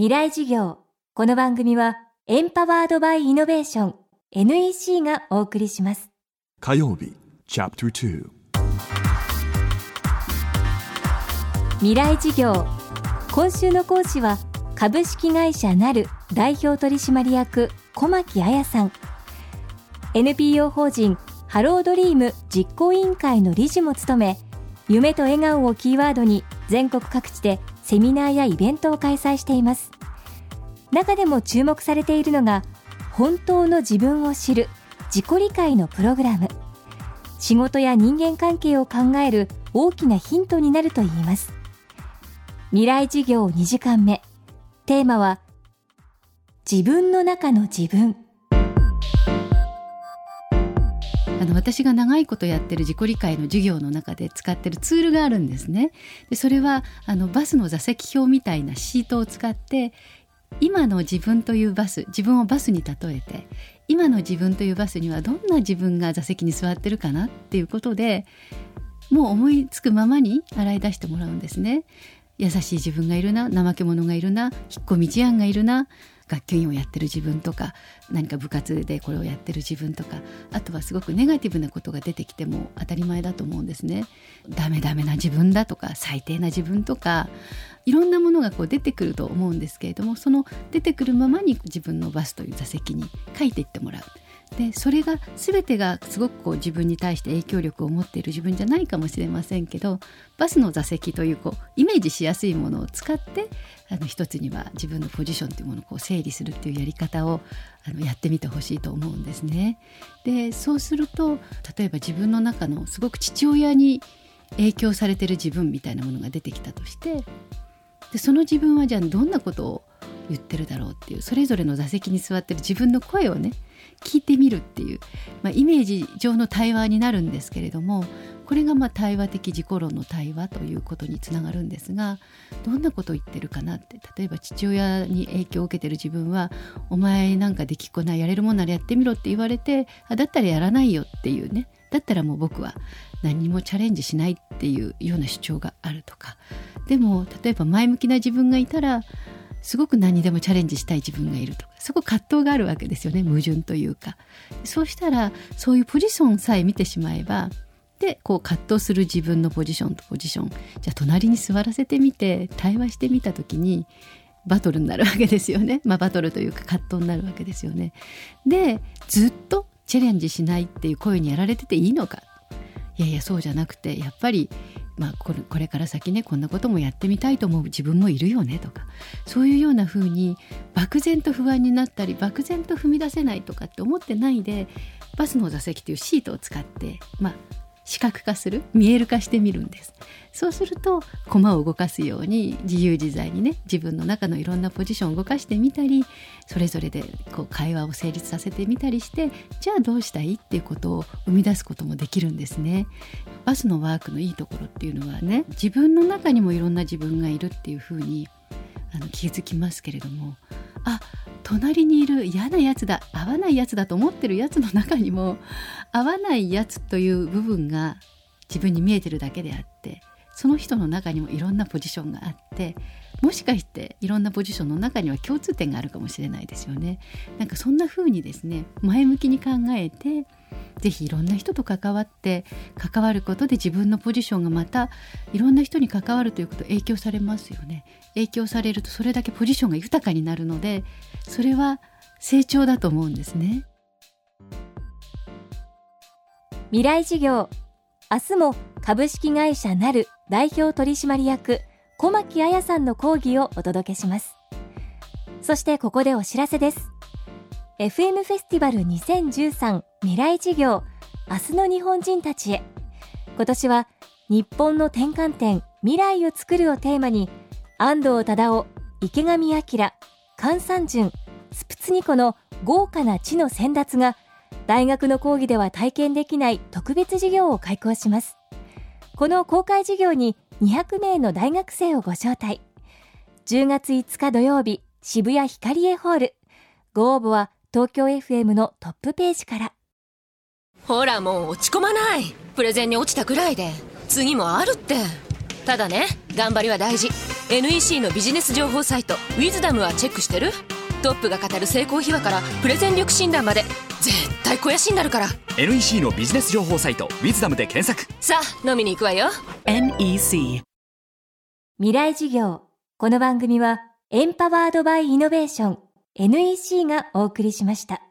未来事業。この番組はエンパワードバイイノベーション NEC がお送りします。火曜日チャプター2未来事業。今週の講師は株式会社なる代表取締役小牧彩さん。NPO 法人ハロードリーム実行委員会の理事も務め夢と笑顔をキーワードに全国各地でセミナーやイベントを開催しています。中でも注目されているのが本当の自分を知る自己理解のプログラム。仕事や人間関係を考える大きなヒントになるといいます。未来事業2時間目。テーマは自分の中の自分。あの私が長いことやってる自己理解の授業の中で使ってるツールがあるんですね。でそれはあのバスの座席表みたいなシートを使って今の自分というバス自分をバスに例えて今の自分というバスにはどんな自分が座席に座ってるかなっていうことでもう思いつくままに洗い出してもらうんですね。優しい自分がいるな怠け者がいるな引っ込み思案がいるな学級委員をやってる自分とか何か部活でこれをやってる自分とかあとはすごくネガティブなことが出てきても当たり前だと思うんですね。ダメダメな自分だとか最低な自分とかいろんなものがこう出てくると思うんですけれどもその出てくるままに自分のバスという座席に書いていってもらう。でそれが全てがすごくこう自分に対して影響力を持っている自分じゃないかもしれませんけどバスの座席というこうイメージしやすいものを使ってあの一つには自分のポジションというものをこう整理するっていうやり方をあのやってみてほしいと思うんですね。でそうすると例えば自分の中のすごく父親に影響されてる自分みたいなものが出てきたとしてでその自分はじゃあどんなことを言ってるだろうっていうそれぞれの座席に座ってる自分の声をね聞いてみるっていう、まあ、イメージ上の対話になるんですけれどもこれがまあ対話的自己論の対話ということにつながるんですがどんなことを言ってるかなって例えば父親に影響を受けてる自分は「お前なんかできっこないやれるもんならやってみろ」って言われてあだったらやらないよっていうねだったらもう僕は何もチャレンジしないっていうような主張があるとか。でも例えば前向きな自分がいたらすごく何でもチャレンジしたい自分がいるとかそこ葛藤があるわけですよね矛盾というか。そうしたらそういうポジションさえ見てしまえばでこう葛藤する自分のポジションとポジション。じゃあ隣に座らせてみて対話してみた時にバトルになるわけですよね。まあバトルというか葛藤になるわけですよね。でずっとチャレンジしないっていう声にやられてていいのか。いやいやそうじゃなくてやっぱりまあ、これこれから先ねこんなこともやってみたいと思う自分もいるよねとかそういうようなふうに漠然と不安になったり漠然と踏み出せないとかって思ってないでバスの座席というシートを使って、まあ、視覚化する見える化してみるんです。そうすると駒を動かすように自由自在にね自分の中のいろんなポジションを動かしてみたりそれぞれでこう会話を成立させてみたりしてじゃあどうしたいっていうことを生み出すこともできるんですね。バスのワークのいいところっていうのはね自分の中にもいろんな自分がいるっていうふうにあの気づきますけれどもあ隣にいる嫌なやつだ合わないやつだと思ってるやつの中にも合わないやつという部分が自分に見えてるだけであってその人の中にもいろんなポジションがあってもしかしていろんなポジションの中には共通点があるかもしれないですよね。なんかそんな風にですね前向きに考えて是非いろんな人と関わって関わることで自分のポジションがまたいろんな人に関わるということ影響されますよね。影響されるとそれだけポジションが豊かになるのでそれは成長だと思うんですね。未来事業明日も株式会社なる代表取締役小牧彩さんの講義をお届けしますそしてここでお知らせです FM フェスティバル2013未来事業明日の日本人たちへ。今年は日本の転換点未来を作るをテーマに安藤忠雄池上彰菅三淳スプツニコの豪華な地の先達が大学の講義では体験できない特別授業を開講します。この公開授業に200名の大学生をご招待。10月5日土曜日渋谷ヒカリエホール。ご応募は東京 FM のトップページから。ほらもう落ち込まない。プレゼンに落ちたくらいで。次もあるって。ただね頑張りは大事。NEC のビジネス情報サイト「ウィズダムはチェックしてる？トップが語る成功秘話からプレゼン力診断まで。絶対肥やしになるから。NEC のビジネス情報サイト「ウィズダムで検索。さあ飲みに行くわよ。NEC 未来授業。この番組はエンパワードバイイノベーション NEC がお送りしました。